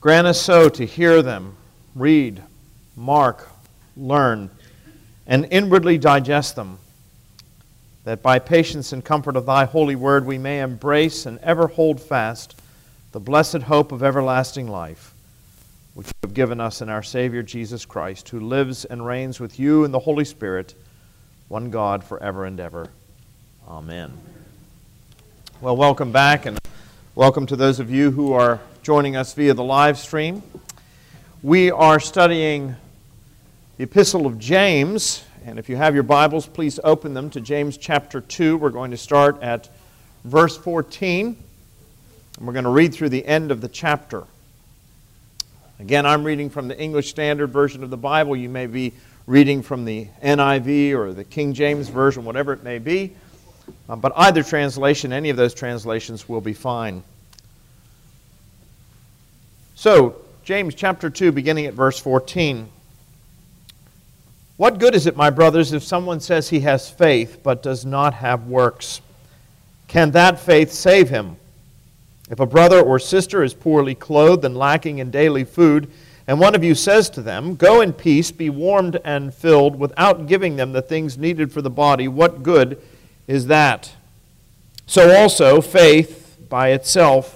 Grant us so to hear them, read, mark, learn, and inwardly digest them, that by patience and comfort of thy holy word we may embrace and ever hold fast the blessed hope of everlasting life, which you have given us in our Savior Jesus Christ, who lives and reigns with you in the Holy Spirit, one God, forever and ever. Amen. Well, welcome back, and welcome to those of you who are joining us via the live stream. We are studying the Epistle of James, and if you have your Bibles, please open them to James chapter 2. We're going to start at verse 14, and we're going to read through the end of the chapter. Again, I'm reading from the English Standard Version of the Bible. You may be reading from the NIV or the King James Version, whatever it may be. Uh, but either translation, any of those translations will be fine. So, James chapter 2, beginning at verse 14. What good is it, my brothers, if someone says he has faith but does not have works? Can that faith save him? If a brother or sister is poorly clothed and lacking in daily food, and one of you says to them, Go in peace, be warmed and filled, without giving them the things needed for the body, what good is that? So also, faith by itself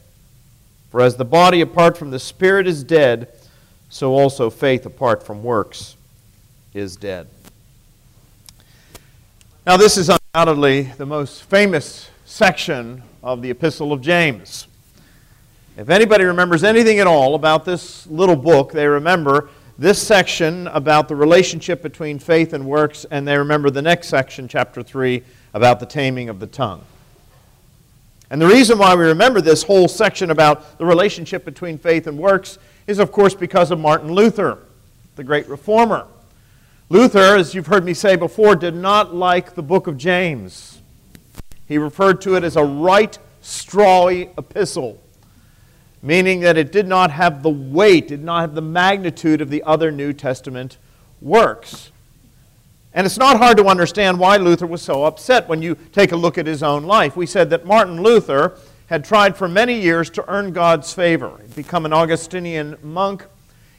For as the body apart from the Spirit is dead, so also faith apart from works is dead. Now, this is undoubtedly the most famous section of the Epistle of James. If anybody remembers anything at all about this little book, they remember this section about the relationship between faith and works, and they remember the next section, chapter 3, about the taming of the tongue. And the reason why we remember this whole section about the relationship between faith and works is, of course, because of Martin Luther, the great reformer. Luther, as you've heard me say before, did not like the book of James. He referred to it as a right strawy epistle, meaning that it did not have the weight, did not have the magnitude of the other New Testament works. And it's not hard to understand why Luther was so upset when you take a look at his own life. We said that Martin Luther had tried for many years to earn God's favor. He'd become an Augustinian monk.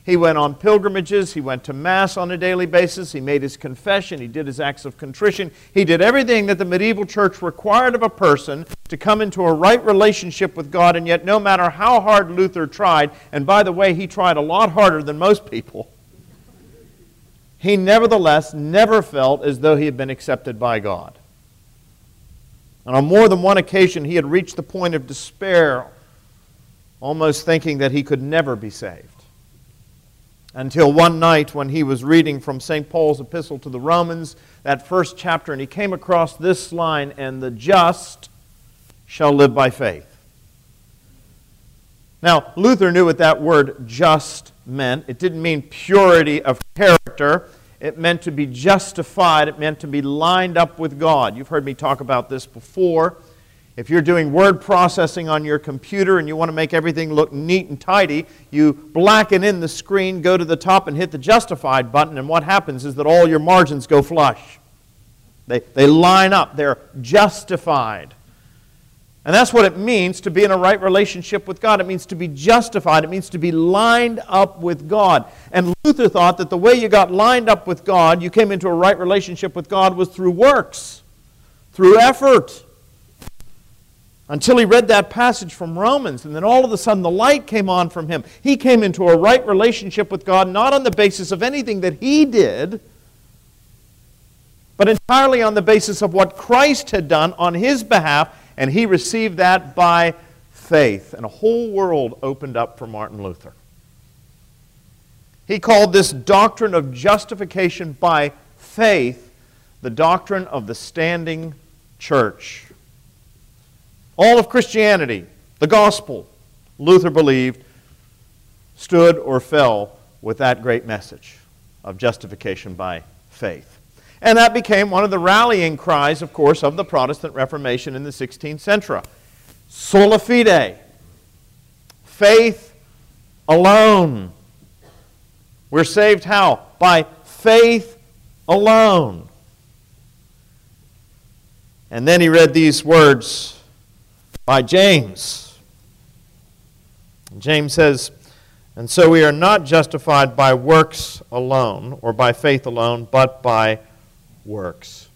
He went on pilgrimages. He went to Mass on a daily basis. He made his confession. He did his acts of contrition. He did everything that the medieval church required of a person to come into a right relationship with God. And yet, no matter how hard Luther tried, and by the way, he tried a lot harder than most people, he nevertheless never felt as though he had been accepted by God. And on more than one occasion, he had reached the point of despair, almost thinking that he could never be saved. Until one night, when he was reading from St. Paul's epistle to the Romans, that first chapter, and he came across this line, and the just shall live by faith. Now, Luther knew what that word just meant. It didn't mean purity of character. It meant to be justified. It meant to be lined up with God. You've heard me talk about this before. If you're doing word processing on your computer and you want to make everything look neat and tidy, you blacken in the screen, go to the top, and hit the justified button, and what happens is that all your margins go flush. They, they line up, they're justified. And that's what it means to be in a right relationship with God. It means to be justified. It means to be lined up with God. And Luther thought that the way you got lined up with God, you came into a right relationship with God, was through works, through effort. until he read that passage from Romans, and then all of a sudden the light came on from him. He came into a right relationship with God, not on the basis of anything that he did, but entirely on the basis of what Christ had done on his behalf, and he received that by faith. And a whole world opened up for Martin Luther. He called this doctrine of justification by faith the doctrine of the standing church. All of Christianity, the gospel, Luther believed, stood or fell with that great message of justification by faith. And that became one of the rallying cries, of course, of the Protestant Reformation in the 16th century. Sola fide, faith alone. We're saved how? By faith alone. And then he read these words by James. James says, And so we are not justified by works alone, or by faith alone, but by works.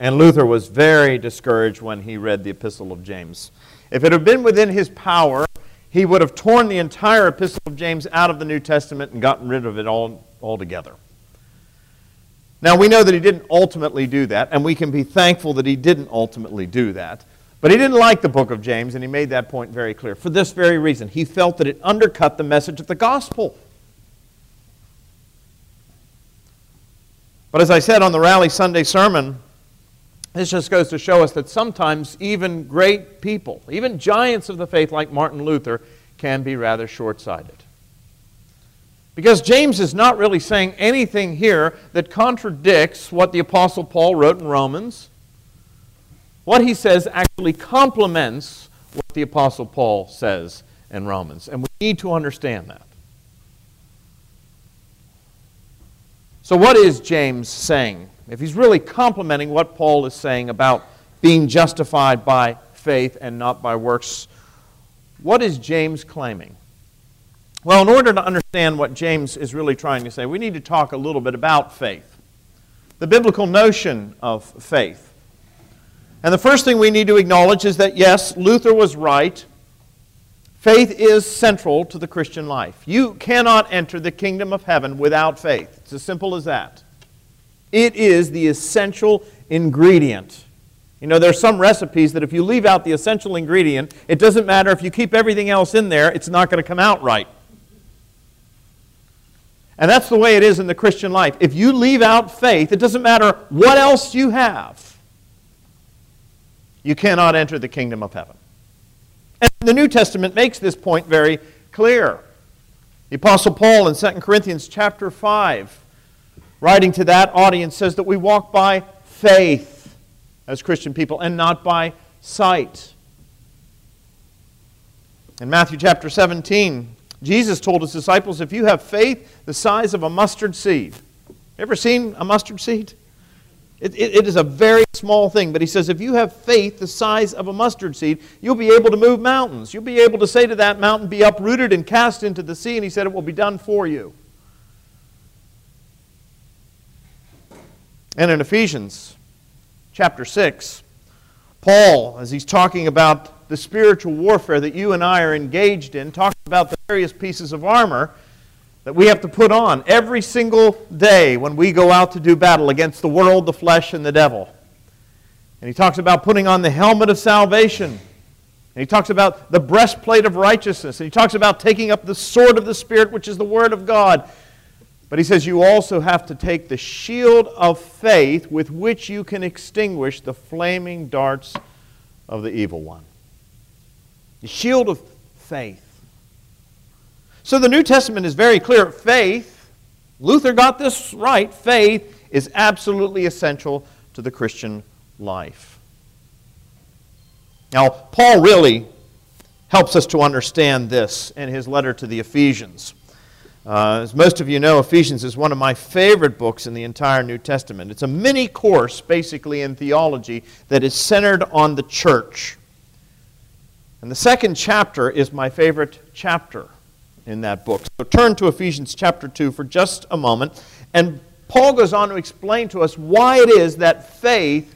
And Luther was very discouraged when he read the Epistle of James. If it had been within his power, he would have torn the entire Epistle of James out of the New Testament and gotten rid of it all altogether. Now, we know that he didn't ultimately do that, and we can be thankful that he didn't ultimately do that. But he didn't like the book of James, and he made that point very clear. For this very reason, he felt that it undercut the message of the gospel. But as I said on the Rally Sunday sermon, this just goes to show us that sometimes even great people, even giants of the faith like Martin Luther, can be rather short sighted. Because James is not really saying anything here that contradicts what the Apostle Paul wrote in Romans what he says actually complements what the Apostle Paul says in Romans. And we need to understand that. So, what is James saying? If he's really complementing what Paul is saying about being justified by faith and not by works, what is James claiming? Well, in order to understand what James is really trying to say, we need to talk a little bit about faith, the biblical notion of faith. And the first thing we need to acknowledge is that, yes, Luther was right. Faith is central to the Christian life. You cannot enter the kingdom of heaven without faith. It's as simple as that. It is the essential ingredient. You know, there are some recipes that if you leave out the essential ingredient, it doesn't matter if you keep everything else in there, it's not going to come out right. And that's the way it is in the Christian life. If you leave out faith, it doesn't matter what else you have you cannot enter the kingdom of heaven. And the New Testament makes this point very clear. The Apostle Paul in 2 Corinthians chapter 5, writing to that audience, says that we walk by faith as Christian people and not by sight. In Matthew chapter 17, Jesus told his disciples, If you have faith the size of a mustard seed, ever seen a mustard seed? It, it, it is a very small thing, but he says if you have faith the size of a mustard seed, you'll be able to move mountains. You'll be able to say to that mountain, Be uprooted and cast into the sea, and he said, It will be done for you. And in Ephesians chapter 6, Paul, as he's talking about the spiritual warfare that you and I are engaged in, talks about the various pieces of armor that we have to put on every single day when we go out to do battle against the world, the flesh, and the devil. And he talks about putting on the helmet of salvation. And he talks about the breastplate of righteousness. And he talks about taking up the sword of the Spirit, which is the Word of God. But he says you also have to take the shield of faith with which you can extinguish the flaming darts of the evil one. The shield of faith. So the New Testament is very clear. Faith, Luther got this right, faith is absolutely essential to the Christian life. Now, Paul really helps us to understand this in his letter to the Ephesians. Uh, as most of you know, Ephesians is one of my favorite books in the entire New Testament. It's a mini course, basically, in theology that is centered on the church. And the second chapter is my favorite chapter in that book. So turn to Ephesians chapter 2 for just a moment. And Paul goes on to explain to us why it is that faith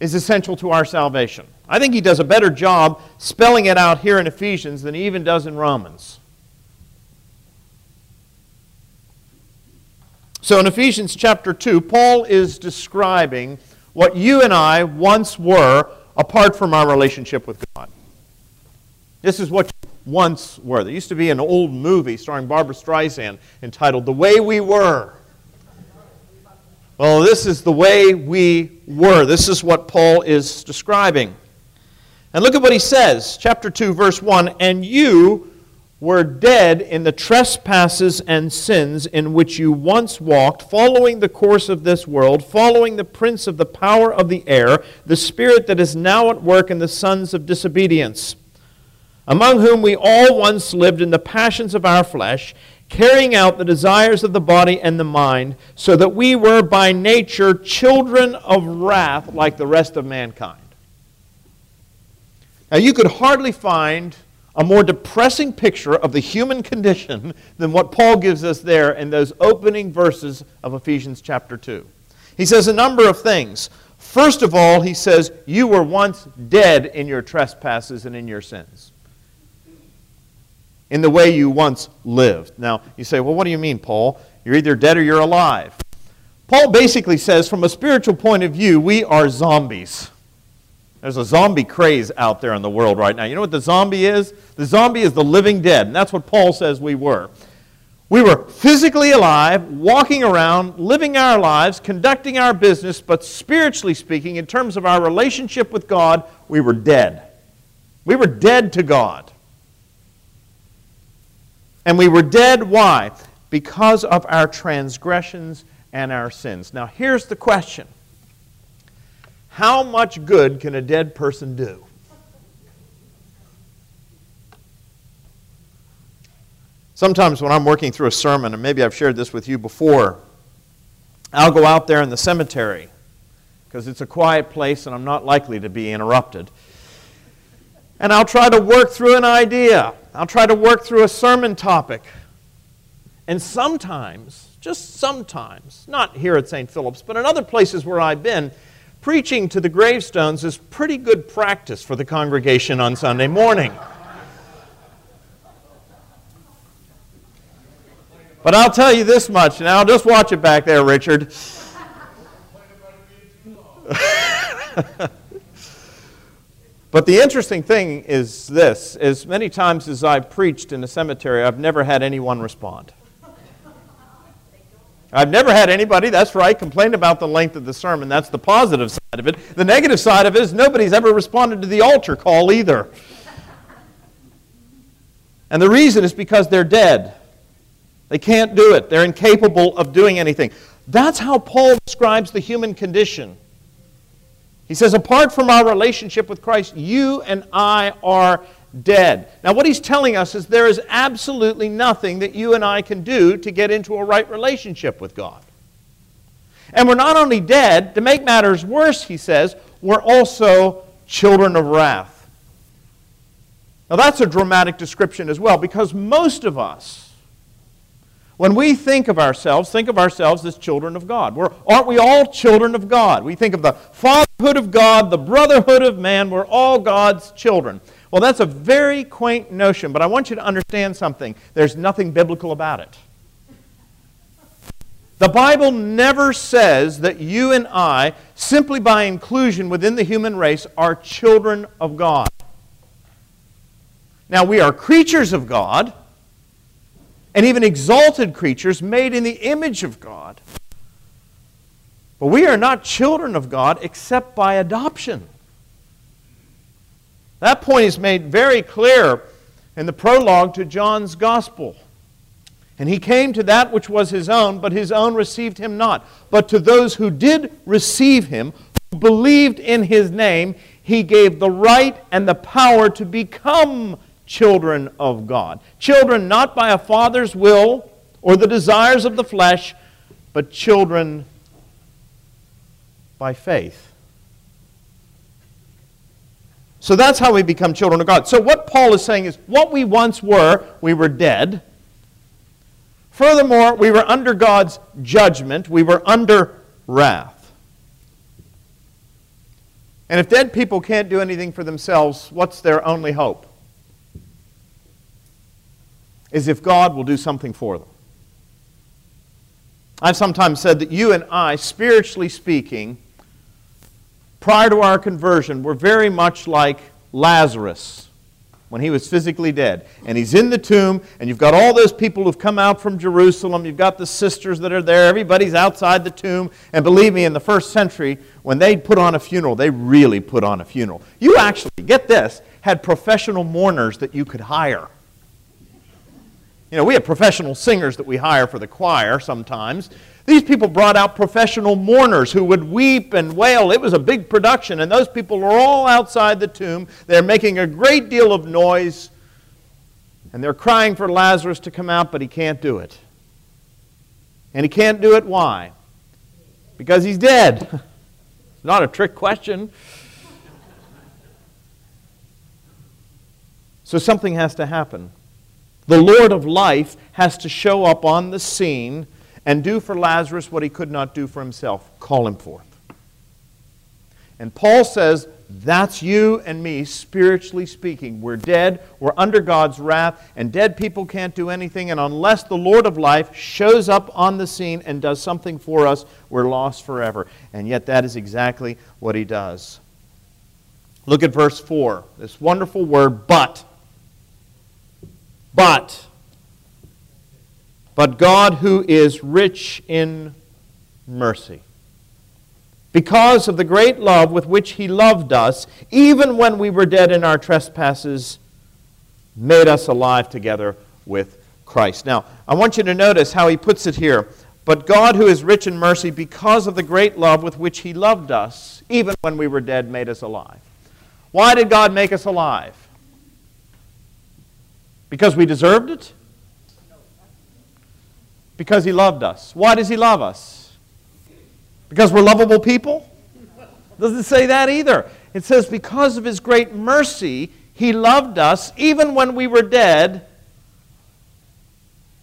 is essential to our salvation. I think he does a better job spelling it out here in Ephesians than he even does in Romans. So in Ephesians chapter 2, Paul is describing what you and I once were apart from our relationship with God. This is what once were. There used to be an old movie starring Barbra Streisand entitled The Way We Were. Well, this is the way we were. This is what Paul is describing. And look at what he says, chapter 2, verse 1 And you were dead in the trespasses and sins in which you once walked, following the course of this world, following the prince of the power of the air, the spirit that is now at work in the sons of disobedience, among whom we all once lived in the passions of our flesh carrying out the desires of the body and the mind, so that we were by nature children of wrath like the rest of mankind. Now, you could hardly find a more depressing picture of the human condition than what Paul gives us there in those opening verses of Ephesians chapter 2. He says a number of things. First of all, he says, You were once dead in your trespasses and in your sins in the way you once lived. Now, you say, well, what do you mean, Paul? You're either dead or you're alive. Paul basically says, from a spiritual point of view, we are zombies. There's a zombie craze out there in the world right now. You know what the zombie is? The zombie is the living dead, and that's what Paul says we were. We were physically alive, walking around, living our lives, conducting our business, but spiritually speaking, in terms of our relationship with God, we were dead. We were dead to God. And we were dead, why? Because of our transgressions and our sins. Now, here's the question How much good can a dead person do? Sometimes when I'm working through a sermon, and maybe I've shared this with you before, I'll go out there in the cemetery because it's a quiet place and I'm not likely to be interrupted. And I'll try to work through an idea. I'll try to work through a sermon topic. And sometimes, just sometimes, not here at St. Philip's, but in other places where I've been, preaching to the gravestones is pretty good practice for the congregation on Sunday morning. But I'll tell you this much, now just watch it back there, Richard. But the interesting thing is this, as many times as I've preached in a cemetery, I've never had anyone respond. I've never had anybody, that's right, complain about the length of the sermon. That's the positive side of it. The negative side of it is nobody's ever responded to the altar call either. And the reason is because they're dead. They can't do it. They're incapable of doing anything. That's how Paul describes the human condition. He says, apart from our relationship with Christ, you and I are dead. Now, what he's telling us is there is absolutely nothing that you and I can do to get into a right relationship with God. And we're not only dead, to make matters worse, he says, we're also children of wrath. Now, that's a dramatic description as well, because most of us, when we think of ourselves, think of ourselves as children of God. We're, aren't we all children of God? We think of the fatherhood of God, the brotherhood of man. We're all God's children. Well, that's a very quaint notion, but I want you to understand something. There's nothing biblical about it. The Bible never says that you and I, simply by inclusion within the human race, are children of God. Now, we are creatures of God and even exalted creatures made in the image of God. But we are not children of God except by adoption. That point is made very clear in the prologue to John's Gospel. And he came to that which was his own, but his own received him not. But to those who did receive him, who believed in his name, he gave the right and the power to become children of God. Children not by a father's will or the desires of the flesh, but children by faith. So that's how we become children of God. So what Paul is saying is what we once were, we were dead. Furthermore, we were under God's judgment, we were under wrath. And if dead people can't do anything for themselves, what's their only hope? Is if God will do something for them. I've sometimes said that you and I, spiritually speaking, prior to our conversion, were very much like Lazarus when he was physically dead. And he's in the tomb, and you've got all those people who've come out from Jerusalem. You've got the sisters that are there. Everybody's outside the tomb. And believe me, in the first century, when they put on a funeral, they really put on a funeral. You actually, get this, had professional mourners that you could hire. You know, we have professional singers that we hire for the choir sometimes. These people brought out professional mourners who would weep and wail. It was a big production, and those people are all outside the tomb. They're making a great deal of noise, and they're crying for Lazarus to come out, but he can't do it. And he can't do it why? Because he's dead. it's not a trick question. So something has to happen. The Lord of life has to show up on the scene and do for Lazarus what he could not do for himself call him forth. And Paul says, that's you and me, spiritually speaking. We're dead, we're under God's wrath, and dead people can't do anything. And unless the Lord of life shows up on the scene and does something for us, we're lost forever. And yet, that is exactly what he does. Look at verse 4, this wonderful word, but. But but God who is rich in mercy. Because of the great love with which He loved us, even when we were dead in our trespasses, made us alive together with Christ. Now, I want you to notice how He puts it here. But God, who is rich in mercy, because of the great love with which He loved us, even when we were dead, made us alive. Why did God make us alive? Because we deserved it? Because he loved us. Why does he love us? Because we're lovable people? Doesn't say that either. It says, because of his great mercy, he loved us even when we were dead,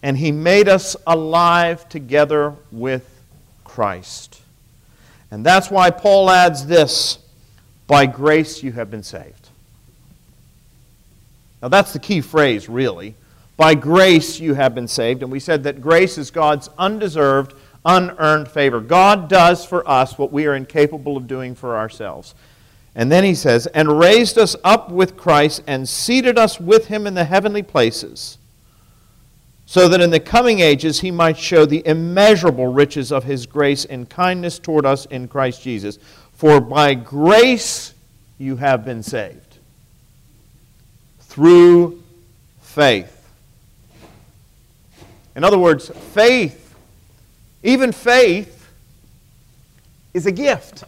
and he made us alive together with Christ. And that's why Paul adds this by grace you have been saved. Now, that's the key phrase, really. By grace you have been saved. And we said that grace is God's undeserved, unearned favor. God does for us what we are incapable of doing for ourselves. And then he says, and raised us up with Christ and seated us with him in the heavenly places, so that in the coming ages he might show the immeasurable riches of his grace and kindness toward us in Christ Jesus. For by grace you have been saved through faith. In other words, faith, even faith, is a gift.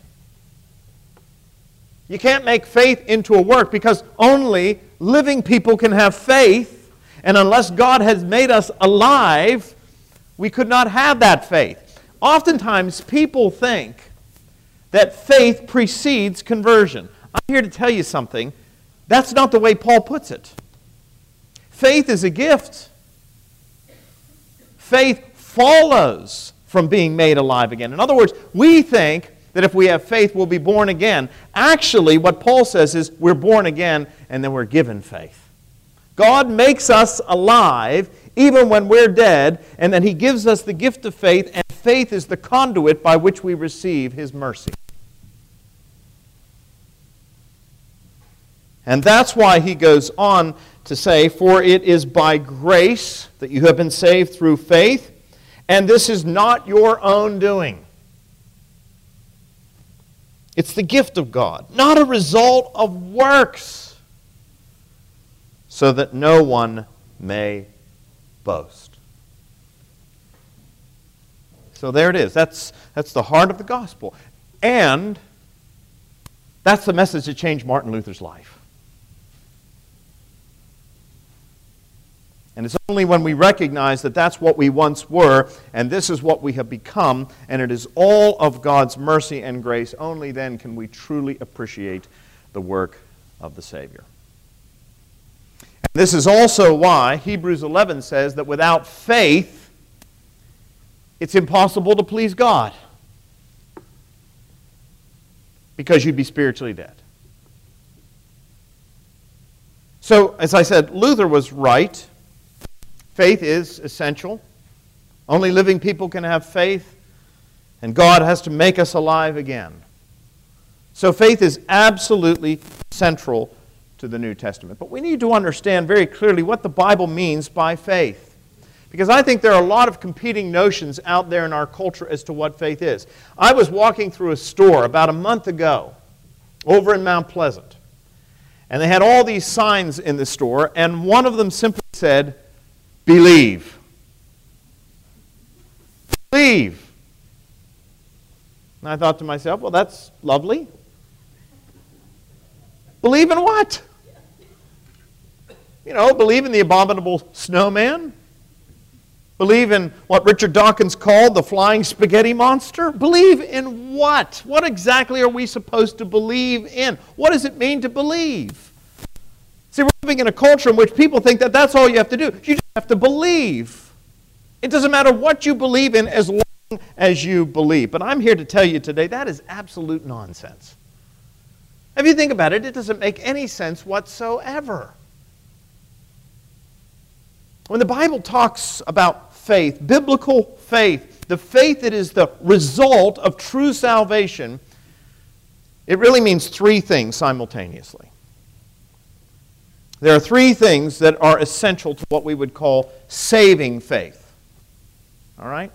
You can't make faith into a work because only living people can have faith, and unless God has made us alive, we could not have that faith. Oftentimes, people think that faith precedes conversion. I'm here to tell you something. That's not the way Paul puts it. Faith is a gift. Faith follows from being made alive again. In other words, we think that if we have faith, we'll be born again. Actually, what Paul says is we're born again and then we're given faith. God makes us alive even when we're dead, and then He gives us the gift of faith, and faith is the conduit by which we receive His mercy. And that's why he goes on to say, For it is by grace that you have been saved through faith, and this is not your own doing. It's the gift of God, not a result of works, so that no one may boast. So there it is. That's, that's the heart of the gospel. And that's the message that changed Martin Luther's life. And it's only when we recognize that that's what we once were and this is what we have become, and it is all of God's mercy and grace, only then can we truly appreciate the work of the Savior. And this is also why Hebrews 11 says that without faith, it's impossible to please God. because you'd be spiritually dead. So, as I said, Luther was right. Faith is essential. Only living people can have faith, and God has to make us alive again. So, faith is absolutely central to the New Testament. But we need to understand very clearly what the Bible means by faith. Because I think there are a lot of competing notions out there in our culture as to what faith is. I was walking through a store about a month ago over in Mount Pleasant. And they had all these signs in the store, and one of them simply said, Believe. Believe. And I thought to myself, well, that's lovely. Believe in what? You know, believe in the abominable snowman? Believe in what Richard Dawkins called the flying spaghetti monster? Believe in what? What exactly are we supposed to believe in? What does it mean to believe? See, we're living in a culture in which people think that that's all you have to do. You have to believe. It doesn't matter what you believe in as long as you believe. But I'm here to tell you today that is absolute nonsense. If you think about it, it doesn't make any sense whatsoever. When the Bible talks about faith, biblical faith, the faith that is the result of true salvation, it really means three things simultaneously. There are three things that are essential to what we would call saving faith. All right?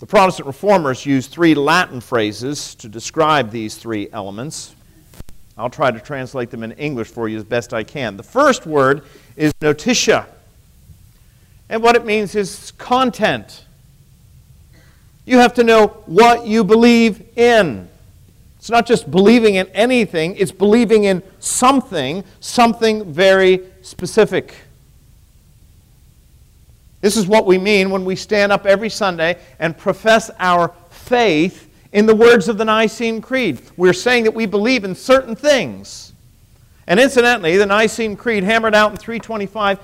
The Protestant reformers used three Latin phrases to describe these three elements. I'll try to translate them in English for you as best I can. The first word is notitia. And what it means is content. You have to know what you believe in. It's not just believing in anything, it's believing in something, something very specific. This is what we mean when we stand up every Sunday and profess our faith in the words of the Nicene Creed. We're saying that we believe in certain things. And incidentally, the Nicene Creed, hammered out in 325,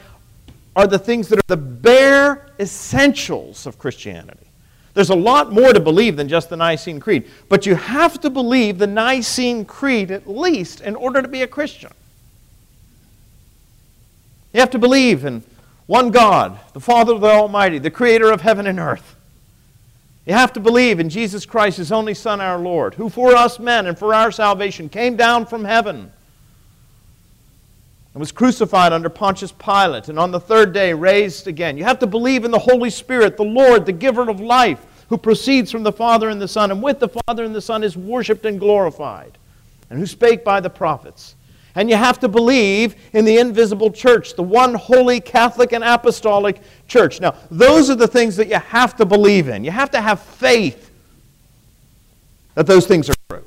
are the things that are the bare essentials of Christianity. There's a lot more to believe than just the Nicene Creed, but you have to believe the Nicene Creed at least in order to be a Christian. You have to believe in one God, the Father of the Almighty, the creator of heaven and earth. You have to believe in Jesus Christ, his only Son, our Lord, who for us men and for our salvation came down from heaven and was crucified under Pontius Pilate, and on the third day raised again. You have to believe in the Holy Spirit, the Lord, the giver of life, who proceeds from the Father and the Son, and with the Father and the Son is worshiped and glorified, and who spake by the prophets. And you have to believe in the invisible church, the one holy Catholic and apostolic church. Now, those are the things that you have to believe in. You have to have faith that those things are true.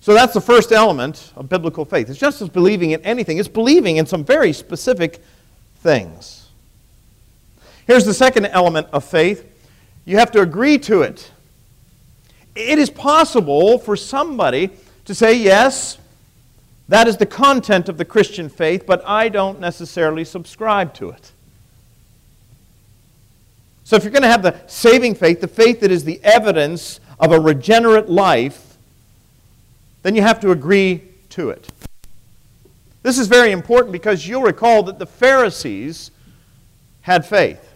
So that's the first element of biblical faith. It's just as believing in anything, it's believing in some very specific things. Here's the second element of faith you have to agree to it. It is possible for somebody to say, Yes, that is the content of the Christian faith, but I don't necessarily subscribe to it. So if you're going to have the saving faith, the faith that is the evidence of a regenerate life, then you have to agree to it. This is very important because you'll recall that the Pharisees had faith.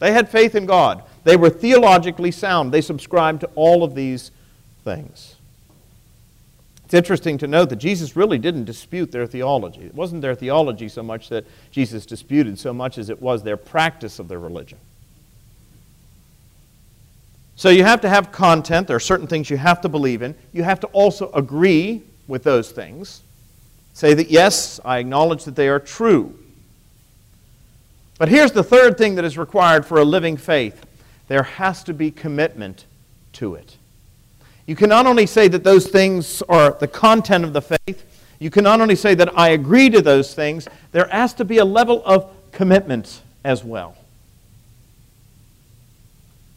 They had faith in God. They were theologically sound. They subscribed to all of these things. It's interesting to note that Jesus really didn't dispute their theology. It wasn't their theology so much that Jesus disputed, so much as it was their practice of their religion. So you have to have content. There are certain things you have to believe in. You have to also agree with those things. Say that, yes, I acknowledge that they are true. But here's the third thing that is required for a living faith there has to be commitment to it. You can not only say that those things are the content of the faith, you can not only say that I agree to those things, there has to be a level of commitment as well.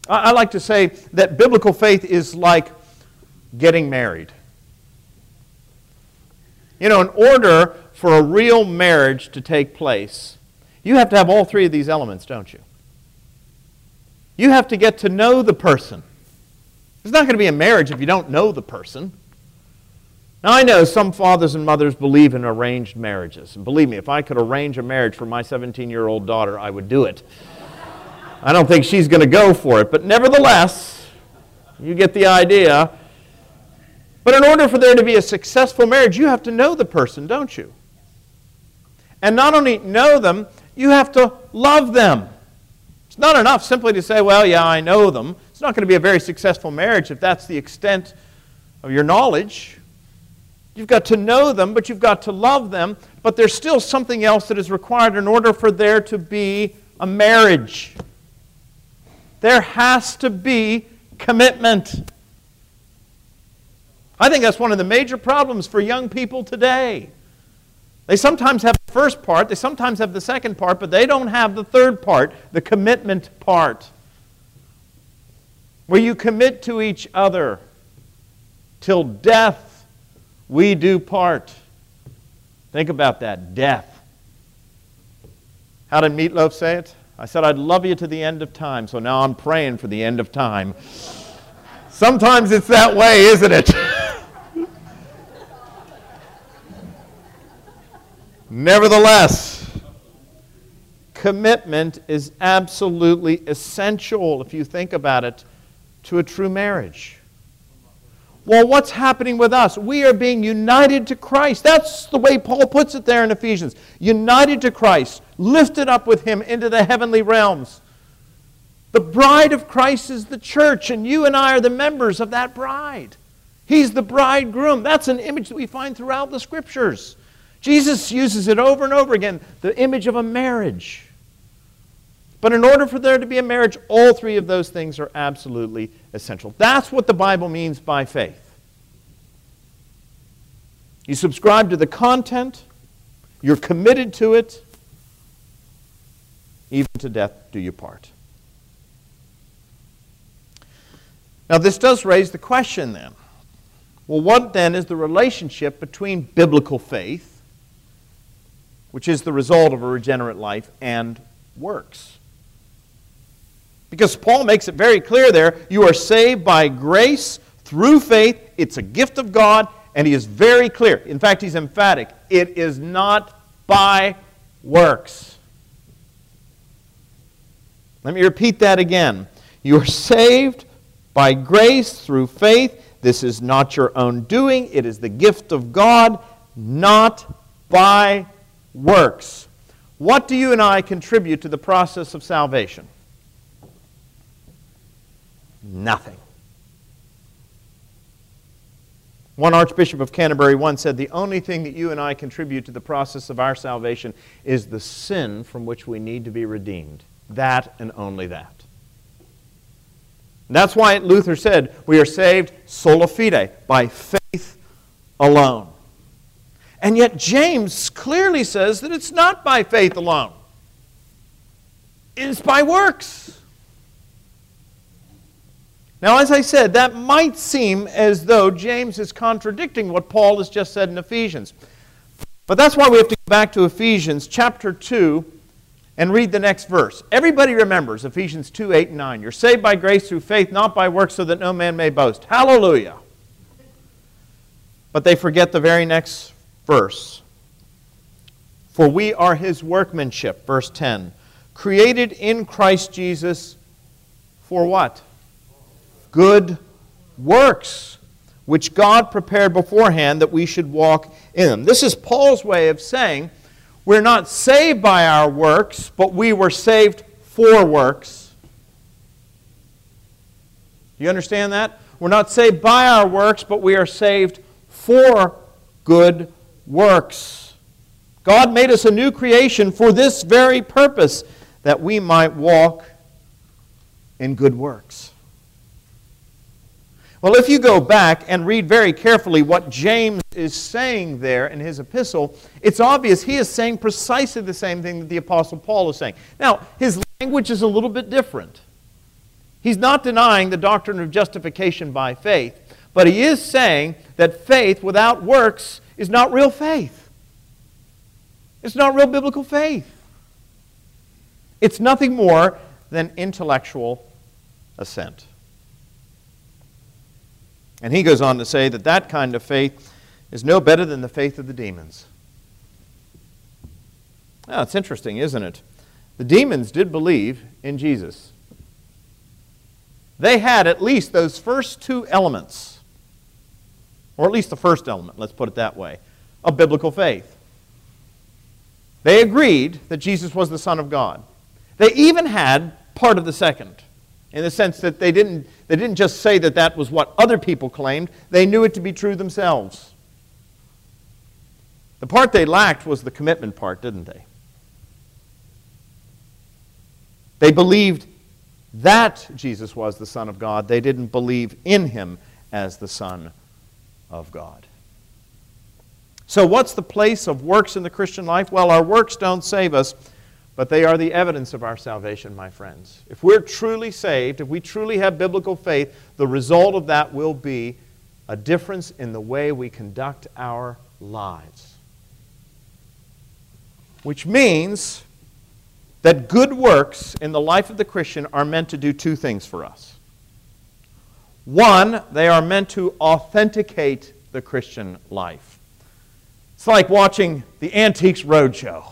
I like to say that biblical faith is like getting married. You know, in order for a real marriage to take place, you have to have all three of these elements, don't you? You have to get to know the person. There's not going to be a marriage if you don't know the person. Now, I know some fathers and mothers believe in arranged marriages. And believe me, if I could arrange a marriage for my 17 year old daughter, I would do it. I don't think she's going to go for it, but nevertheless, you get the idea. But in order for there to be a successful marriage, you have to know the person, don't you? And not only know them, you have to love them. It's not enough simply to say, well, yeah, I know them. It's not going to be a very successful marriage if that's the extent of your knowledge. You've got to know them, but you've got to love them. But there's still something else that is required in order for there to be a marriage. There has to be commitment. I think that's one of the major problems for young people today. They sometimes have the first part, they sometimes have the second part, but they don't have the third part, the commitment part, where you commit to each other till death we do part. Think about that death. How did Meatloaf say it? I said, I'd love you to the end of time, so now I'm praying for the end of time. Sometimes it's that way, isn't it? Nevertheless, commitment is absolutely essential, if you think about it, to a true marriage. Well, what's happening with us? We are being united to Christ. That's the way Paul puts it there in Ephesians. United to Christ, lifted up with him into the heavenly realms. The bride of Christ is the church, and you and I are the members of that bride. He's the bridegroom. That's an image that we find throughout the scriptures. Jesus uses it over and over again the image of a marriage. But in order for there to be a marriage, all three of those things are absolutely essential. That's what the Bible means by faith. You subscribe to the content, you're committed to it, even to death do you part. Now, this does raise the question then well, what then is the relationship between biblical faith, which is the result of a regenerate life, and works? Because Paul makes it very clear there you are saved by grace through faith. It's a gift of God, and he is very clear. In fact, he's emphatic. It is not by works. Let me repeat that again. You are saved by grace through faith. This is not your own doing, it is the gift of God, not by works. What do you and I contribute to the process of salvation? nothing. One Archbishop of Canterbury once said, The only thing that you and I contribute to the process of our salvation is the sin from which we need to be redeemed. That and only that. That's why Luther said, We are saved sola fide, by faith alone. And yet, James clearly says that it's not by faith alone, it is by works. Now, as I said, that might seem as though James is contradicting what Paul has just said in Ephesians. But that's why we have to go back to Ephesians chapter 2 and read the next verse. Everybody remembers Ephesians 2 8 and 9. You're saved by grace through faith, not by works, so that no man may boast. Hallelujah. But they forget the very next verse. For we are his workmanship, verse 10, created in Christ Jesus for what? good works, which God prepared beforehand that we should walk in them. This is Paul's way of saying we're not saved by our works, but we were saved for works. You understand that? We're not saved by our works, but we are saved for good works. God made us a new creation for this very purpose, that we might walk in good works. Well, if you go back and read very carefully what James is saying there in his epistle, it's obvious he is saying precisely the same thing that the Apostle Paul is saying. Now, his language is a little bit different. He's not denying the doctrine of justification by faith, but he is saying that faith without works is not real faith. It's not real biblical faith. It's nothing more than intellectual assent. And he goes on to say that that kind of faith is no better than the faith of the demons. Now, it's interesting, isn't it? The demons did believe in Jesus. They had at least those first two elements, or at least the first element, let's put it that way, of biblical faith. They agreed that Jesus was the Son of God. They even had part of the second, in the sense that they didn't, they didn't just say that that was what other people claimed, they knew it to be true themselves. The part they lacked was the commitment part, didn't they? They believed that Jesus was the Son of God. They didn't believe in him as the Son of God. So, what's the place of works in the Christian life? Well, our works don't save us, but they are the evidence of our salvation, my friends. If we're truly saved, if we truly have biblical faith, the result of that will be a difference in the way we conduct our lives. Which means that good works in the life of the Christian are meant to do two things for us. One, they are meant to authenticate the Christian life. It's like watching the Antiques Roadshow.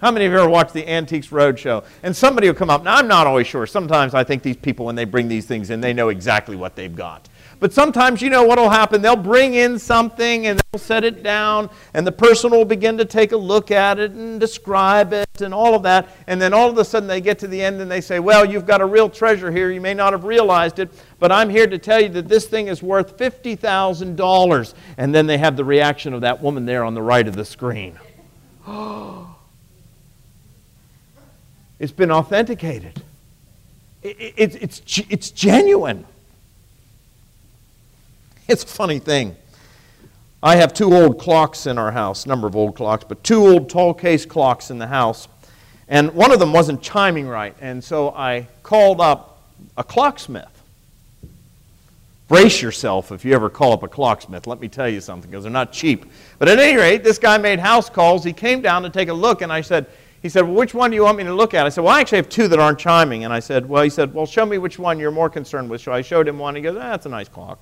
How many of you ever watched the Antiques Roadshow? And somebody will come up. Now, I'm not always sure. Sometimes I think these people, when they bring these things in, they know exactly what they've got. But sometimes you know what will happen. They'll bring in something and they'll set it down, and the person will begin to take a look at it and describe it and all of that. And then all of a sudden they get to the end and they say, Well, you've got a real treasure here. You may not have realized it, but I'm here to tell you that this thing is worth $50,000. And then they have the reaction of that woman there on the right of the screen. it's been authenticated, it's, it's, it's genuine. It's a funny thing. I have two old clocks in our house, number of old clocks, but two old tall case clocks in the house. And one of them wasn't chiming right, and so I called up a clocksmith. Brace yourself if you ever call up a clocksmith. Let me tell you something, because they're not cheap. But at any rate, this guy made house calls. He came down to take a look, and I said, he said, well, which one do you want me to look at? I said, well, I actually have two that aren't chiming. And I said, well, he said, well, show me which one you're more concerned with. So I showed him one. He goes, ah, that's a nice clock.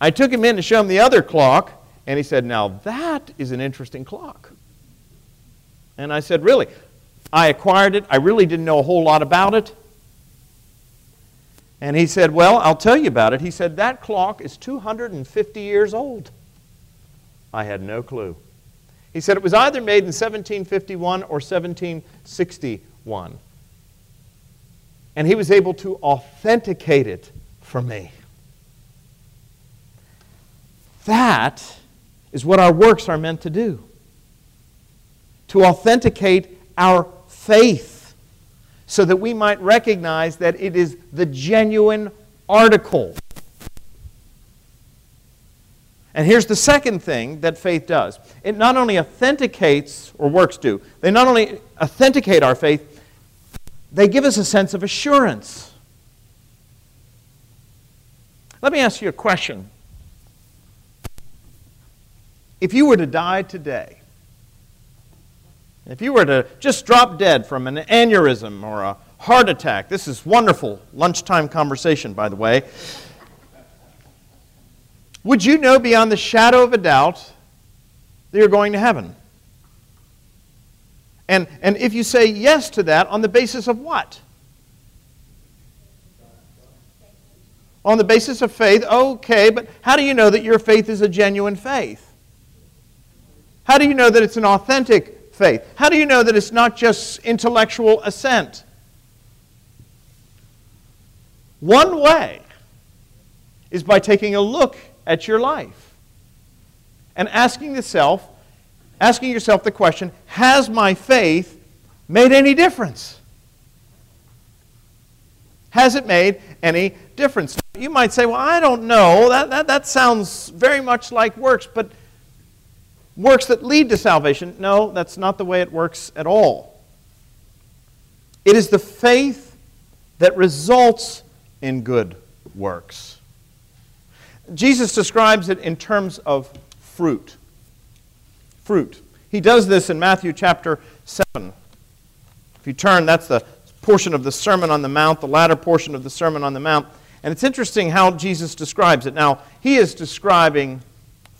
I took him in to show him the other clock, and he said, Now that is an interesting clock. And I said, Really? I acquired it. I really didn't know a whole lot about it. And he said, Well, I'll tell you about it. He said, That clock is 250 years old. I had no clue. He said it was either made in 1751 or 1761. And he was able to authenticate it for me. That is what our works are meant to do to authenticate our faith so that we might recognize that it is the genuine article. And here's the second thing that faith does it not only authenticates, or works do, they not only authenticate our faith, they give us a sense of assurance. Let me ask you a question. If you were to die today, if you were to just drop dead from an aneurysm or a heart attack, this is wonderful lunchtime conversation, by the way. Would you know beyond the shadow of a doubt that you're going to heaven? And, and if you say yes to that, on the basis of what? On the basis of faith, okay, but how do you know that your faith is a genuine faith? How do you know that it's an authentic faith? How do you know that it's not just intellectual assent? One way is by taking a look at your life and asking yourself, asking yourself the question, has my faith made any difference? Has it made any difference? You might say, well, I don't know. That, that, that sounds very much like works, but works that lead to salvation. No, that's not the way it works at all. It is the faith that results in good works. Jesus describes it in terms of fruit. Fruit. He does this in Matthew chapter 7. If you turn, that's the portion of the Sermon on the Mount, the latter portion of the Sermon on the Mount. And it's interesting how Jesus describes it. Now, he is describing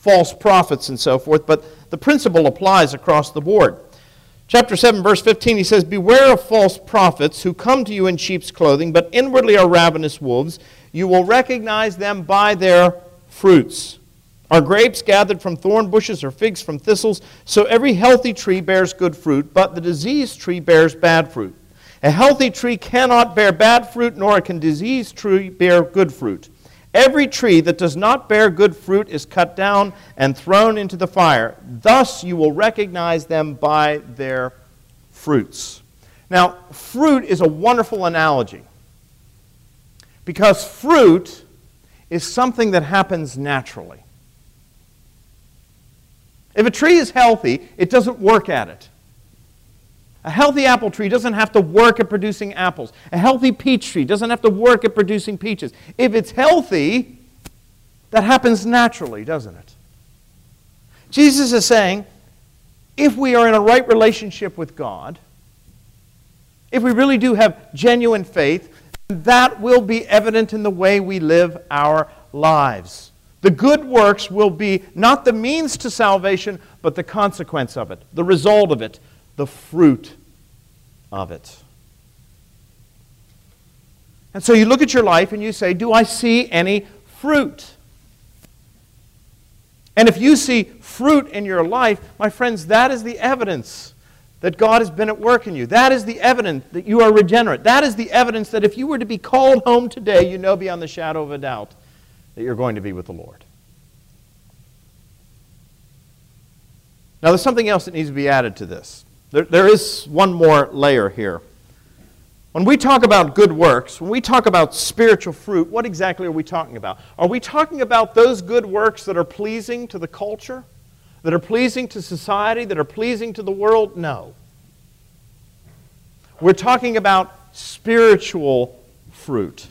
false prophets and so forth, but the principle applies across the board. Chapter 7, verse 15, he says, Beware of false prophets who come to you in sheep's clothing, but inwardly are ravenous wolves. You will recognize them by their fruits. Are grapes gathered from thorn bushes or figs from thistles? So every healthy tree bears good fruit, but the diseased tree bears bad fruit. A healthy tree cannot bear bad fruit, nor can diseased tree bear good fruit. Every tree that does not bear good fruit is cut down and thrown into the fire. Thus you will recognize them by their fruits. Now, fruit is a wonderful analogy because fruit is something that happens naturally. If a tree is healthy, it doesn't work at it. A healthy apple tree doesn't have to work at producing apples. A healthy peach tree doesn't have to work at producing peaches. If it's healthy, that happens naturally, doesn't it? Jesus is saying if we are in a right relationship with God, if we really do have genuine faith, that will be evident in the way we live our lives. The good works will be not the means to salvation, but the consequence of it, the result of it, the fruit of it. And so you look at your life and you say, Do I see any fruit? And if you see fruit in your life, my friends, that is the evidence that God has been at work in you. That is the evidence that you are regenerate. That is the evidence that if you were to be called home today, you know beyond the shadow of a doubt that you're going to be with the Lord. Now, there's something else that needs to be added to this. There, there is one more layer here. When we talk about good works, when we talk about spiritual fruit, what exactly are we talking about? Are we talking about those good works that are pleasing to the culture, that are pleasing to society, that are pleasing to the world? No. We're talking about spiritual fruit.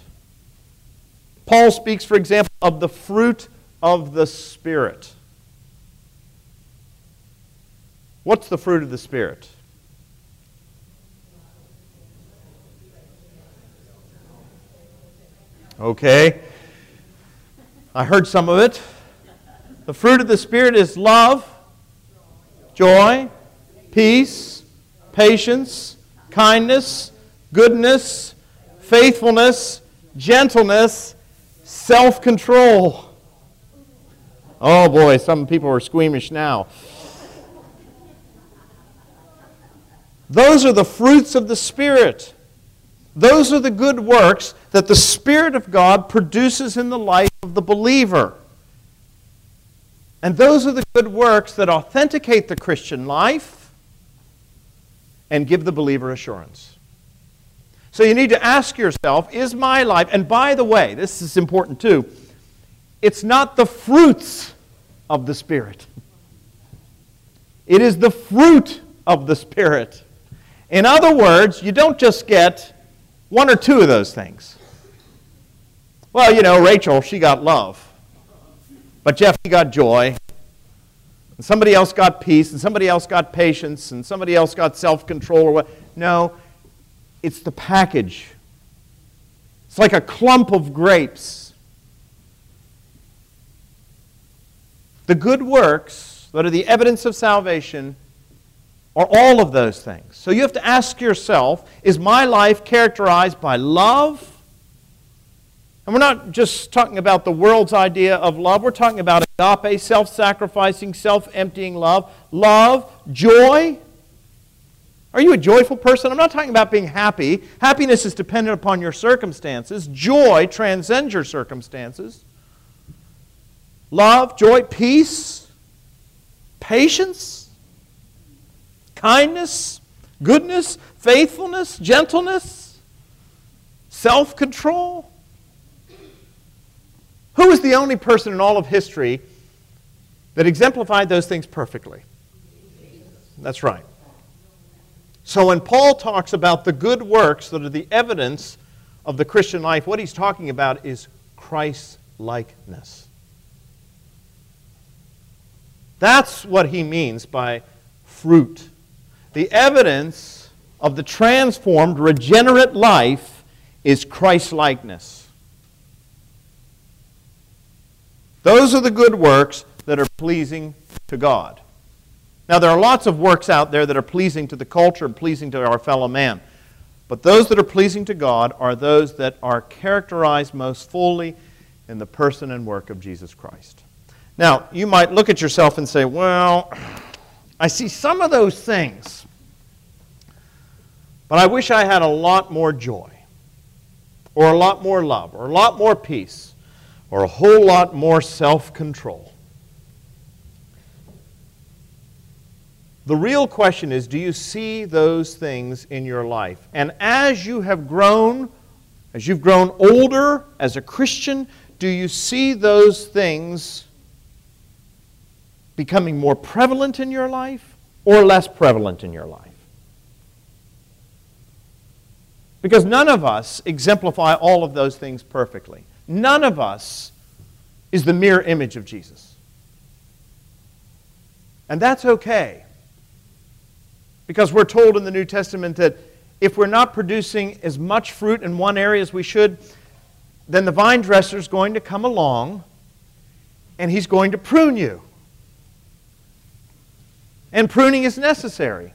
Paul speaks, for example, of the fruit of the Spirit. What's the fruit of the Spirit? Okay. I heard some of it. The fruit of the Spirit is love, joy, peace, patience, kindness, goodness, faithfulness, gentleness, self control. Oh boy, some people are squeamish now. Those are the fruits of the Spirit. Those are the good works that the Spirit of God produces in the life of the believer. And those are the good works that authenticate the Christian life and give the believer assurance. So you need to ask yourself is my life, and by the way, this is important too, it's not the fruits of the Spirit, it is the fruit of the Spirit. In other words, you don't just get one or two of those things. Well, you know, Rachel, she got love. But Jeff, he got joy. And somebody else got peace, and somebody else got patience, and somebody else got self control or what. No, it's the package. It's like a clump of grapes. The good works that are the evidence of salvation or all of those things. So you have to ask yourself is my life characterized by love? And we're not just talking about the world's idea of love, we're talking about agape, self sacrificing, self emptying love. Love, joy. Are you a joyful person? I'm not talking about being happy. Happiness is dependent upon your circumstances. Joy transcends your circumstances. Love, joy, peace, patience kindness, goodness, faithfulness, gentleness, self control. Who is the only person in all of history that exemplified those things perfectly? That's right. So when Paul talks about the good works that are the evidence of the Christian life, what he's talking about is Christ likeness. That's what he means by fruit the evidence of the transformed, regenerate life is Christ likeness. Those are the good works that are pleasing to God. Now, there are lots of works out there that are pleasing to the culture and pleasing to our fellow man. But those that are pleasing to God are those that are characterized most fully in the person and work of Jesus Christ. Now, you might look at yourself and say, well, I see some of those things, but I wish I had a lot more joy, or a lot more love, or a lot more peace, or a whole lot more self control. The real question is do you see those things in your life? And as you have grown, as you've grown older as a Christian, do you see those things becoming more prevalent in your life or less prevalent in your life? Because none of us exemplify all of those things perfectly. None of us is the mirror image of Jesus. And that's okay. Because we're told in the New Testament that if we're not producing as much fruit in one area as we should, then the vine dresser is going to come along and he's going to prune you. And pruning is necessary.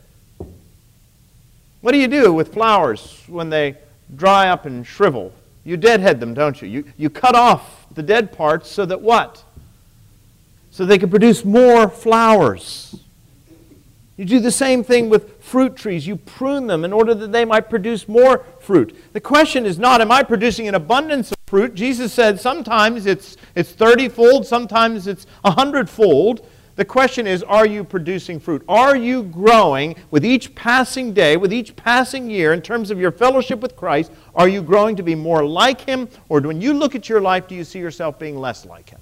What do you do with flowers when they dry up and shrivel? You deadhead them, don't you? You, you cut off the dead parts so that what? So they can produce more flowers. You do the same thing with fruit trees. You prune them in order that they might produce more fruit. The question is not, am I producing an abundance of fruit? Jesus said sometimes it's, it's 30 fold, sometimes it's 100 fold. The question is, are you producing fruit? Are you growing with each passing day, with each passing year, in terms of your fellowship with Christ? Are you growing to be more like Him? Or when you look at your life, do you see yourself being less like Him?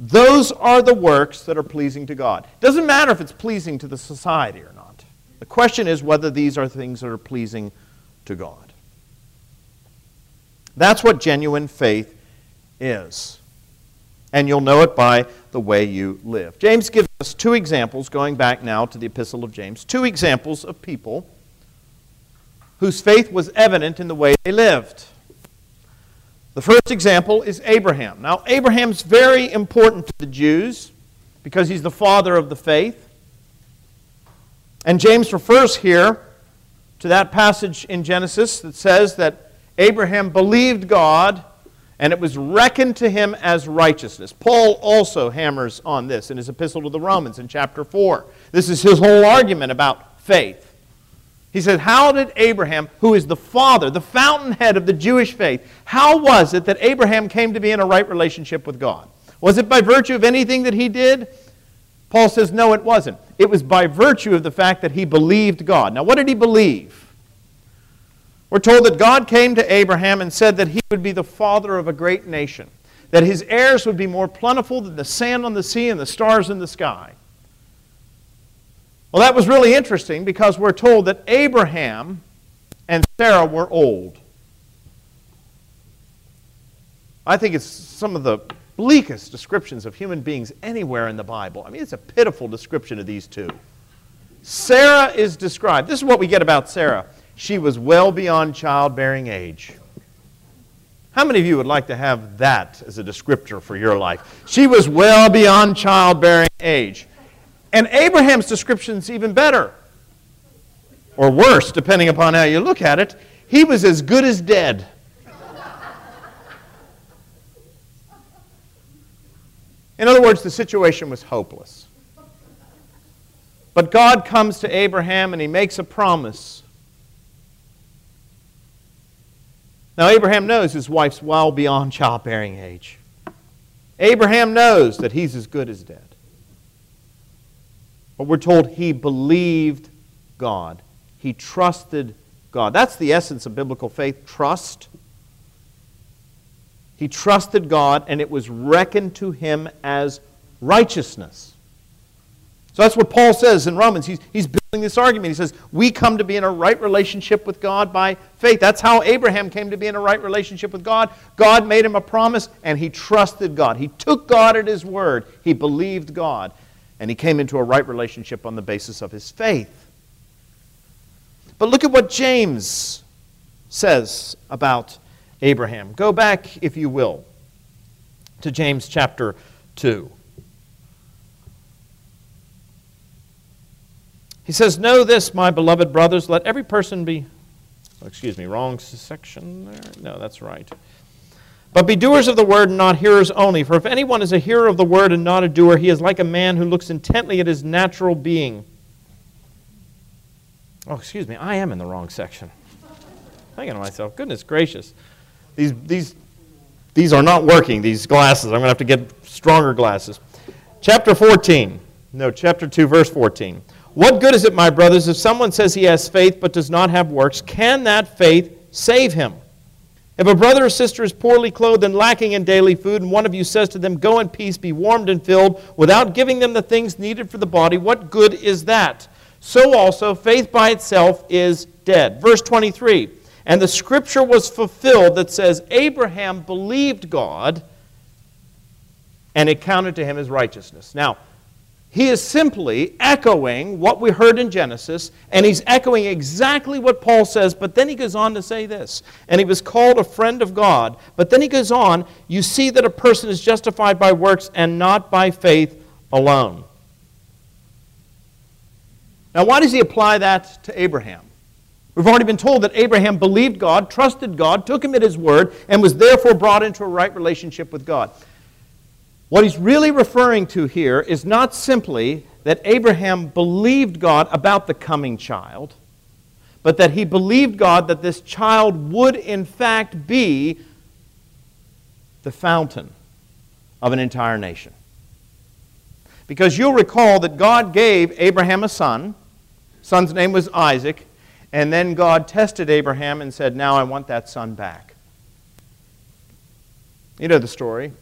Those are the works that are pleasing to God. It doesn't matter if it's pleasing to the society or not. The question is whether these are things that are pleasing to God. That's what genuine faith is. And you'll know it by the way you live. James gives us two examples, going back now to the Epistle of James, two examples of people whose faith was evident in the way they lived. The first example is Abraham. Now, Abraham's very important to the Jews because he's the father of the faith. And James refers here to that passage in Genesis that says that Abraham believed God and it was reckoned to him as righteousness. Paul also hammers on this in his epistle to the Romans in chapter 4. This is his whole argument about faith. He said, How did Abraham, who is the father, the fountainhead of the Jewish faith, how was it that Abraham came to be in a right relationship with God? Was it by virtue of anything that he did? Paul says, No, it wasn't. It was by virtue of the fact that he believed God. Now, what did he believe? We're told that God came to Abraham and said that he would be the father of a great nation, that his heirs would be more plentiful than the sand on the sea and the stars in the sky. Well, that was really interesting because we're told that Abraham and Sarah were old. I think it's some of the bleakest descriptions of human beings anywhere in the Bible. I mean, it's a pitiful description of these two. Sarah is described. This is what we get about Sarah. She was well beyond childbearing age. How many of you would like to have that as a descriptor for your life? She was well beyond childbearing age. And Abraham's description is even better, or worse, depending upon how you look at it. He was as good as dead. In other words, the situation was hopeless. But God comes to Abraham and he makes a promise. Now, Abraham knows his wife's well beyond childbearing age. Abraham knows that he's as good as dead. But we're told he believed God. He trusted God. That's the essence of biblical faith trust. He trusted God, and it was reckoned to him as righteousness. So that's what Paul says in Romans. He's, he's this argument. He says, We come to be in a right relationship with God by faith. That's how Abraham came to be in a right relationship with God. God made him a promise, and he trusted God. He took God at his word, he believed God. And he came into a right relationship on the basis of his faith. But look at what James says about Abraham. Go back, if you will, to James chapter 2. He says, Know this, my beloved brothers, let every person be. Excuse me, wrong section there? No, that's right. But be doers of the word and not hearers only. For if anyone is a hearer of the word and not a doer, he is like a man who looks intently at his natural being. Oh, excuse me, I am in the wrong section. Thinking to myself, goodness gracious. These, these, these are not working, these glasses. I'm going to have to get stronger glasses. Chapter 14. No, chapter 2, verse 14. What good is it, my brothers, if someone says he has faith but does not have works? Can that faith save him? If a brother or sister is poorly clothed and lacking in daily food, and one of you says to them, Go in peace, be warmed and filled, without giving them the things needed for the body, what good is that? So also, faith by itself is dead. Verse 23 And the scripture was fulfilled that says, Abraham believed God, and it counted to him as righteousness. Now, he is simply echoing what we heard in Genesis, and he's echoing exactly what Paul says, but then he goes on to say this. And he was called a friend of God. But then he goes on, you see that a person is justified by works and not by faith alone. Now, why does he apply that to Abraham? We've already been told that Abraham believed God, trusted God, took him at his word, and was therefore brought into a right relationship with God. What he's really referring to here is not simply that Abraham believed God about the coming child, but that he believed God that this child would in fact be the fountain of an entire nation. Because you'll recall that God gave Abraham a son. Son's name was Isaac. And then God tested Abraham and said, Now I want that son back. You know the story.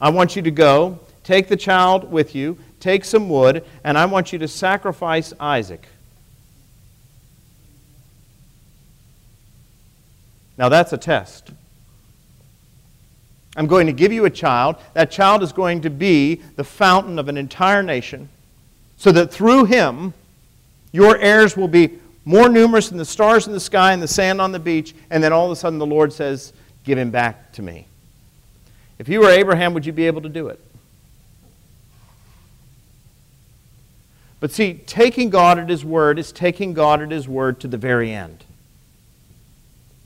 I want you to go, take the child with you, take some wood, and I want you to sacrifice Isaac. Now that's a test. I'm going to give you a child. That child is going to be the fountain of an entire nation, so that through him, your heirs will be more numerous than the stars in the sky and the sand on the beach. And then all of a sudden, the Lord says, Give him back to me. If you were Abraham, would you be able to do it? But see, taking God at His word is taking God at His word to the very end.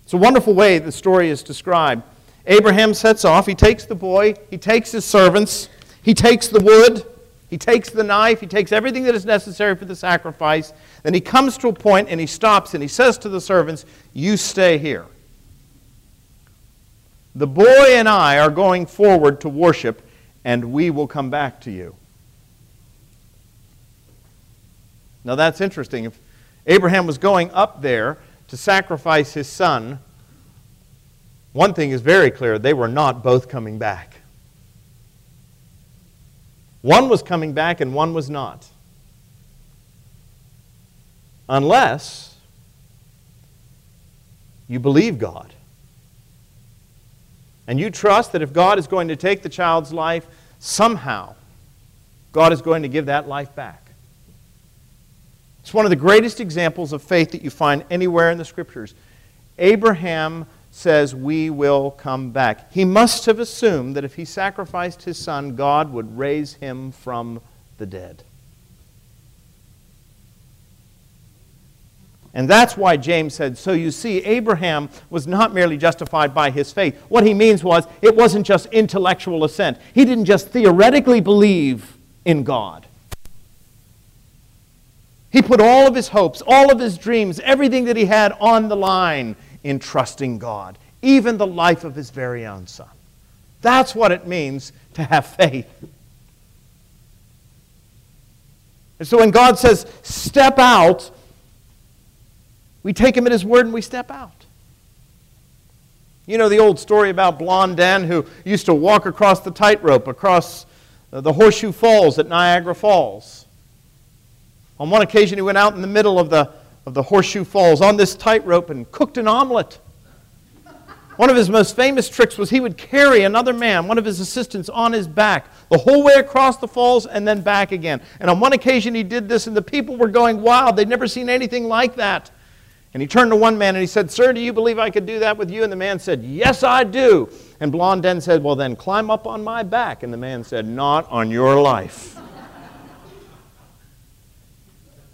It's a wonderful way the story is described. Abraham sets off. He takes the boy, he takes his servants, he takes the wood, he takes the knife, he takes everything that is necessary for the sacrifice. Then he comes to a point and he stops and he says to the servants, You stay here. The boy and I are going forward to worship, and we will come back to you. Now that's interesting. If Abraham was going up there to sacrifice his son, one thing is very clear they were not both coming back. One was coming back and one was not. Unless you believe God and you trust that if God is going to take the child's life, somehow God is going to give that life back. It's one of the greatest examples of faith that you find anywhere in the scriptures. Abraham says, We will come back. He must have assumed that if he sacrificed his son, God would raise him from the dead. And that's why James said, So you see, Abraham was not merely justified by his faith. What he means was, it wasn't just intellectual assent. He didn't just theoretically believe in God. He put all of his hopes, all of his dreams, everything that he had on the line in trusting God, even the life of his very own son. That's what it means to have faith. And so when God says, step out, we take him at his word and we step out. You know the old story about Blondin who used to walk across the tightrope across uh, the Horseshoe Falls at Niagara Falls. On one occasion, he went out in the middle of the, of the Horseshoe Falls on this tightrope and cooked an omelet. One of his most famous tricks was he would carry another man, one of his assistants, on his back the whole way across the falls and then back again. And on one occasion he did this, and the people were going wild. They'd never seen anything like that. And he turned to one man and he said, Sir, do you believe I could do that with you? And the man said, Yes, I do. And Blondin said, Well, then climb up on my back. And the man said, Not on your life.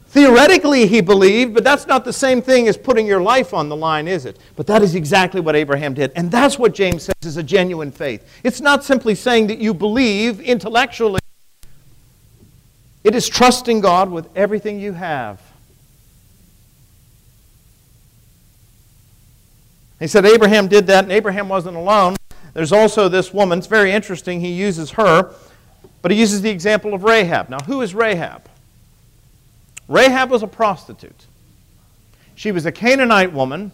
Theoretically, he believed, but that's not the same thing as putting your life on the line, is it? But that is exactly what Abraham did. And that's what James says is a genuine faith. It's not simply saying that you believe intellectually, it is trusting God with everything you have. He said Abraham did that, and Abraham wasn't alone. There's also this woman. It's very interesting. He uses her, but he uses the example of Rahab. Now, who is Rahab? Rahab was a prostitute. She was a Canaanite woman.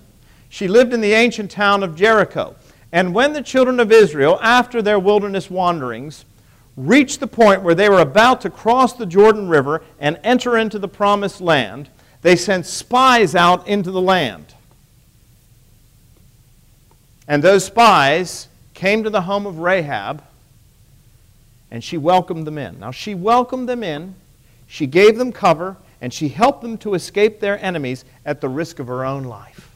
She lived in the ancient town of Jericho. And when the children of Israel, after their wilderness wanderings, reached the point where they were about to cross the Jordan River and enter into the promised land, they sent spies out into the land. And those spies came to the home of Rahab and she welcomed them in. Now, she welcomed them in, she gave them cover, and she helped them to escape their enemies at the risk of her own life.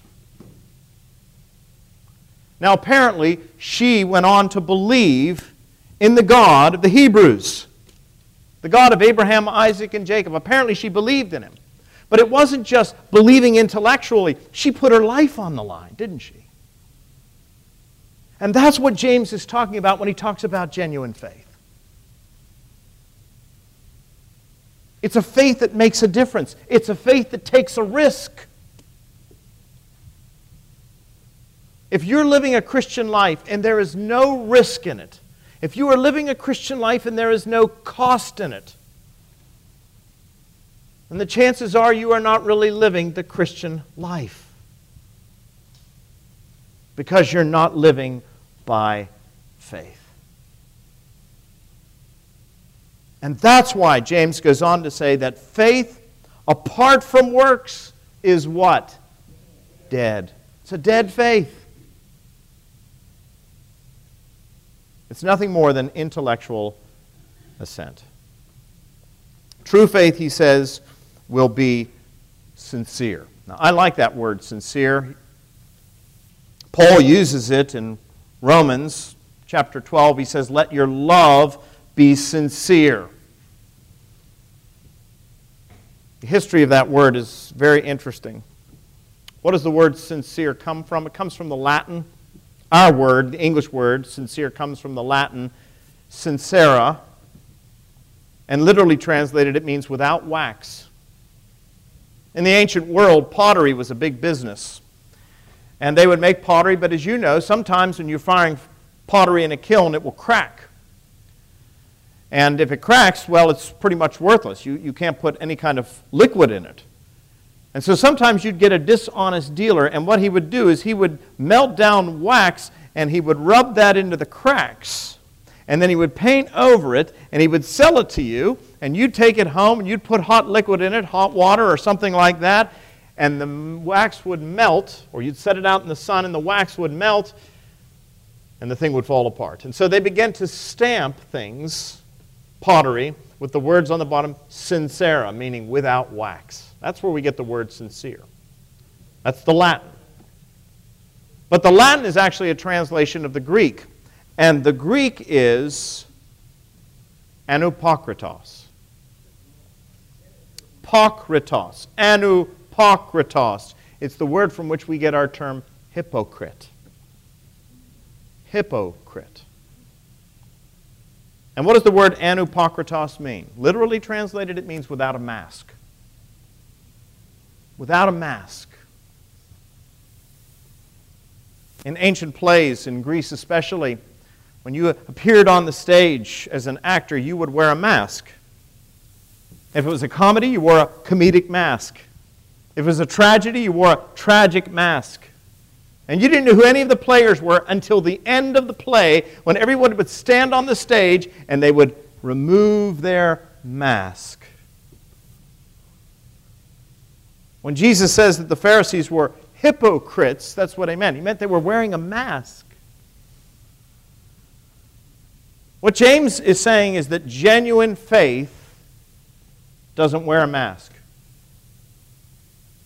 Now, apparently, she went on to believe in the God of the Hebrews, the God of Abraham, Isaac, and Jacob. Apparently, she believed in him. But it wasn't just believing intellectually, she put her life on the line, didn't she? And that's what James is talking about when he talks about genuine faith. It's a faith that makes a difference. It's a faith that takes a risk. If you're living a Christian life and there is no risk in it, if you are living a Christian life and there is no cost in it, then the chances are you are not really living the Christian life. Because you're not living by faith. And that's why James goes on to say that faith apart from works is what? Dead. It's a dead faith. It's nothing more than intellectual assent. True faith, he says, will be sincere. Now, I like that word, sincere. Paul uses it in Romans chapter 12. He says, Let your love be sincere. The history of that word is very interesting. What does the word sincere come from? It comes from the Latin. Our word, the English word, sincere, comes from the Latin sincera. And literally translated, it means without wax. In the ancient world, pottery was a big business. And they would make pottery, but as you know, sometimes when you're firing pottery in a kiln, it will crack. And if it cracks, well, it's pretty much worthless. You, you can't put any kind of liquid in it. And so sometimes you'd get a dishonest dealer, and what he would do is he would melt down wax and he would rub that into the cracks. And then he would paint over it and he would sell it to you, and you'd take it home and you'd put hot liquid in it, hot water or something like that, and the wax would melt, or you'd set it out in the sun and the wax would melt, and the thing would fall apart. And so they began to stamp things pottery with the words on the bottom, sincera, meaning without wax. That's where we get the word sincere. That's the Latin. But the Latin is actually a translation of the Greek. And the Greek is anupokritos. Pokritos. Anupokritos. It's the word from which we get our term hypocrite. Hypocrite. And what does the word anupokritos mean? Literally translated, it means without a mask. Without a mask. In ancient plays, in Greece especially, when you appeared on the stage as an actor, you would wear a mask. If it was a comedy, you wore a comedic mask. If it was a tragedy, you wore a tragic mask. And you didn't know who any of the players were until the end of the play when everyone would stand on the stage and they would remove their mask. When Jesus says that the Pharisees were hypocrites. That's what he meant. He meant they were wearing a mask. What James is saying is that genuine faith doesn't wear a mask.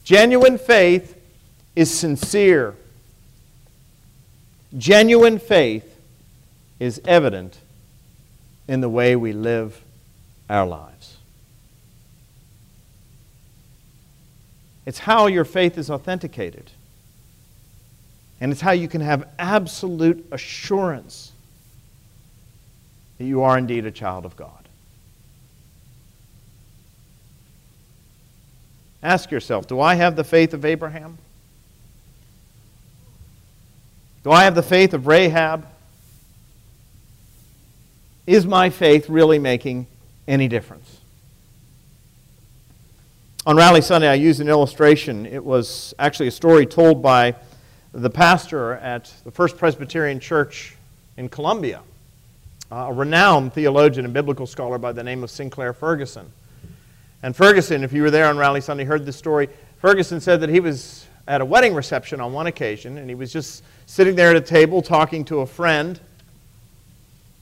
Genuine faith is sincere. Genuine faith is evident in the way we live our lives. It's how your faith is authenticated. And it's how you can have absolute assurance that you are indeed a child of God. Ask yourself do I have the faith of Abraham? Do I have the faith of Rahab? Is my faith really making any difference? On Rally Sunday, I used an illustration. It was actually a story told by the pastor at the First Presbyterian Church in Columbia, a renowned theologian and biblical scholar by the name of Sinclair Ferguson. And Ferguson, if you were there on Rally Sunday, heard this story. Ferguson said that he was at a wedding reception on one occasion, and he was just sitting there at a table talking to a friend.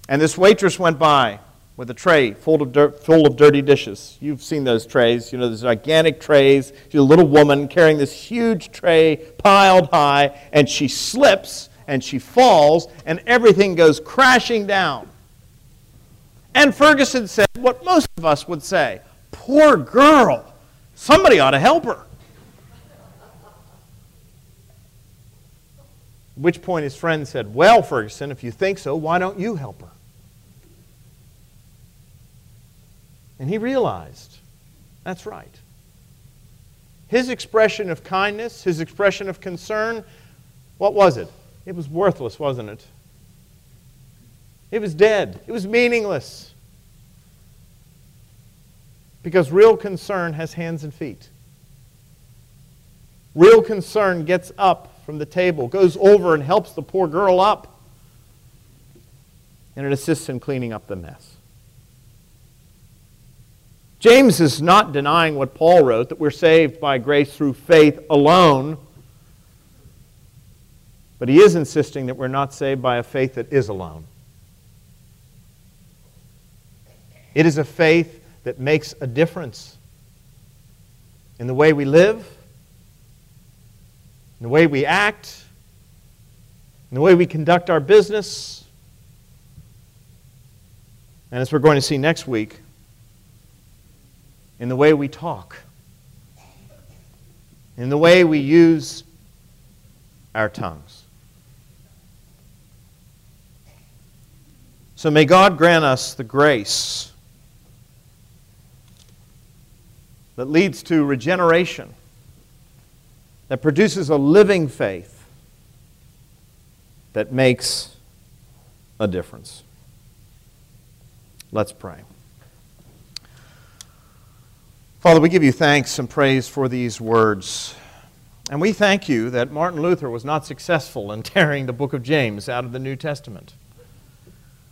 And this waitress went by with a tray full of, dirt, full of dirty dishes. You've seen those trays. You know, those gigantic trays. She's a little woman carrying this huge tray piled high, and she slips and she falls, and everything goes crashing down. And Ferguson said what most of us would say Poor girl. Somebody ought to help her. At which point his friend said, Well, Ferguson, if you think so, why don't you help her? And he realized that's right. His expression of kindness, his expression of concern, what was it? It was worthless, wasn't it? It was dead. It was meaningless. Because real concern has hands and feet. Real concern gets up from the table, goes over and helps the poor girl up, and it assists in cleaning up the mess. James is not denying what Paul wrote that we're saved by grace through faith alone. But he is insisting that we're not saved by a faith that is alone. It is a faith that makes a difference in the way we live, in the way we act, in the way we conduct our business. And as we're going to see next week, in the way we talk, in the way we use our tongues. So may God grant us the grace that leads to regeneration, that produces a living faith that makes a difference. Let's pray. Father, we give you thanks and praise for these words. And we thank you that Martin Luther was not successful in tearing the book of James out of the New Testament.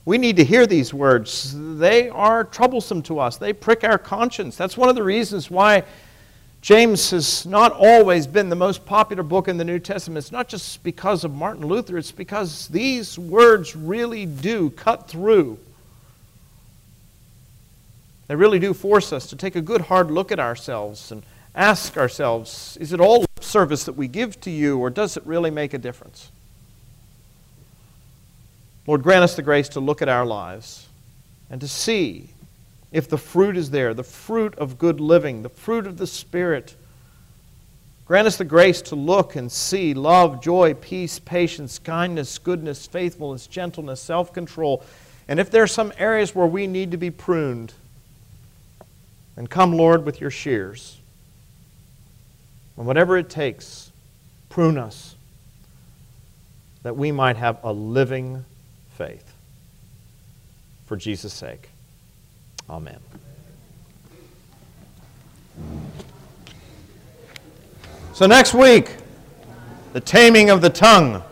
We need to hear these words. They are troublesome to us, they prick our conscience. That's one of the reasons why James has not always been the most popular book in the New Testament. It's not just because of Martin Luther, it's because these words really do cut through they really do force us to take a good hard look at ourselves and ask ourselves is it all service that we give to you, or does it really make a difference? Lord, grant us the grace to look at our lives and to see if the fruit is there, the fruit of good living, the fruit of the Spirit. Grant us the grace to look and see love, joy, peace, patience, kindness, goodness, faithfulness, gentleness, self control. And if there are some areas where we need to be pruned, and come, Lord, with your shears. And whatever it takes, prune us that we might have a living faith. For Jesus' sake. Amen. So, next week, the taming of the tongue.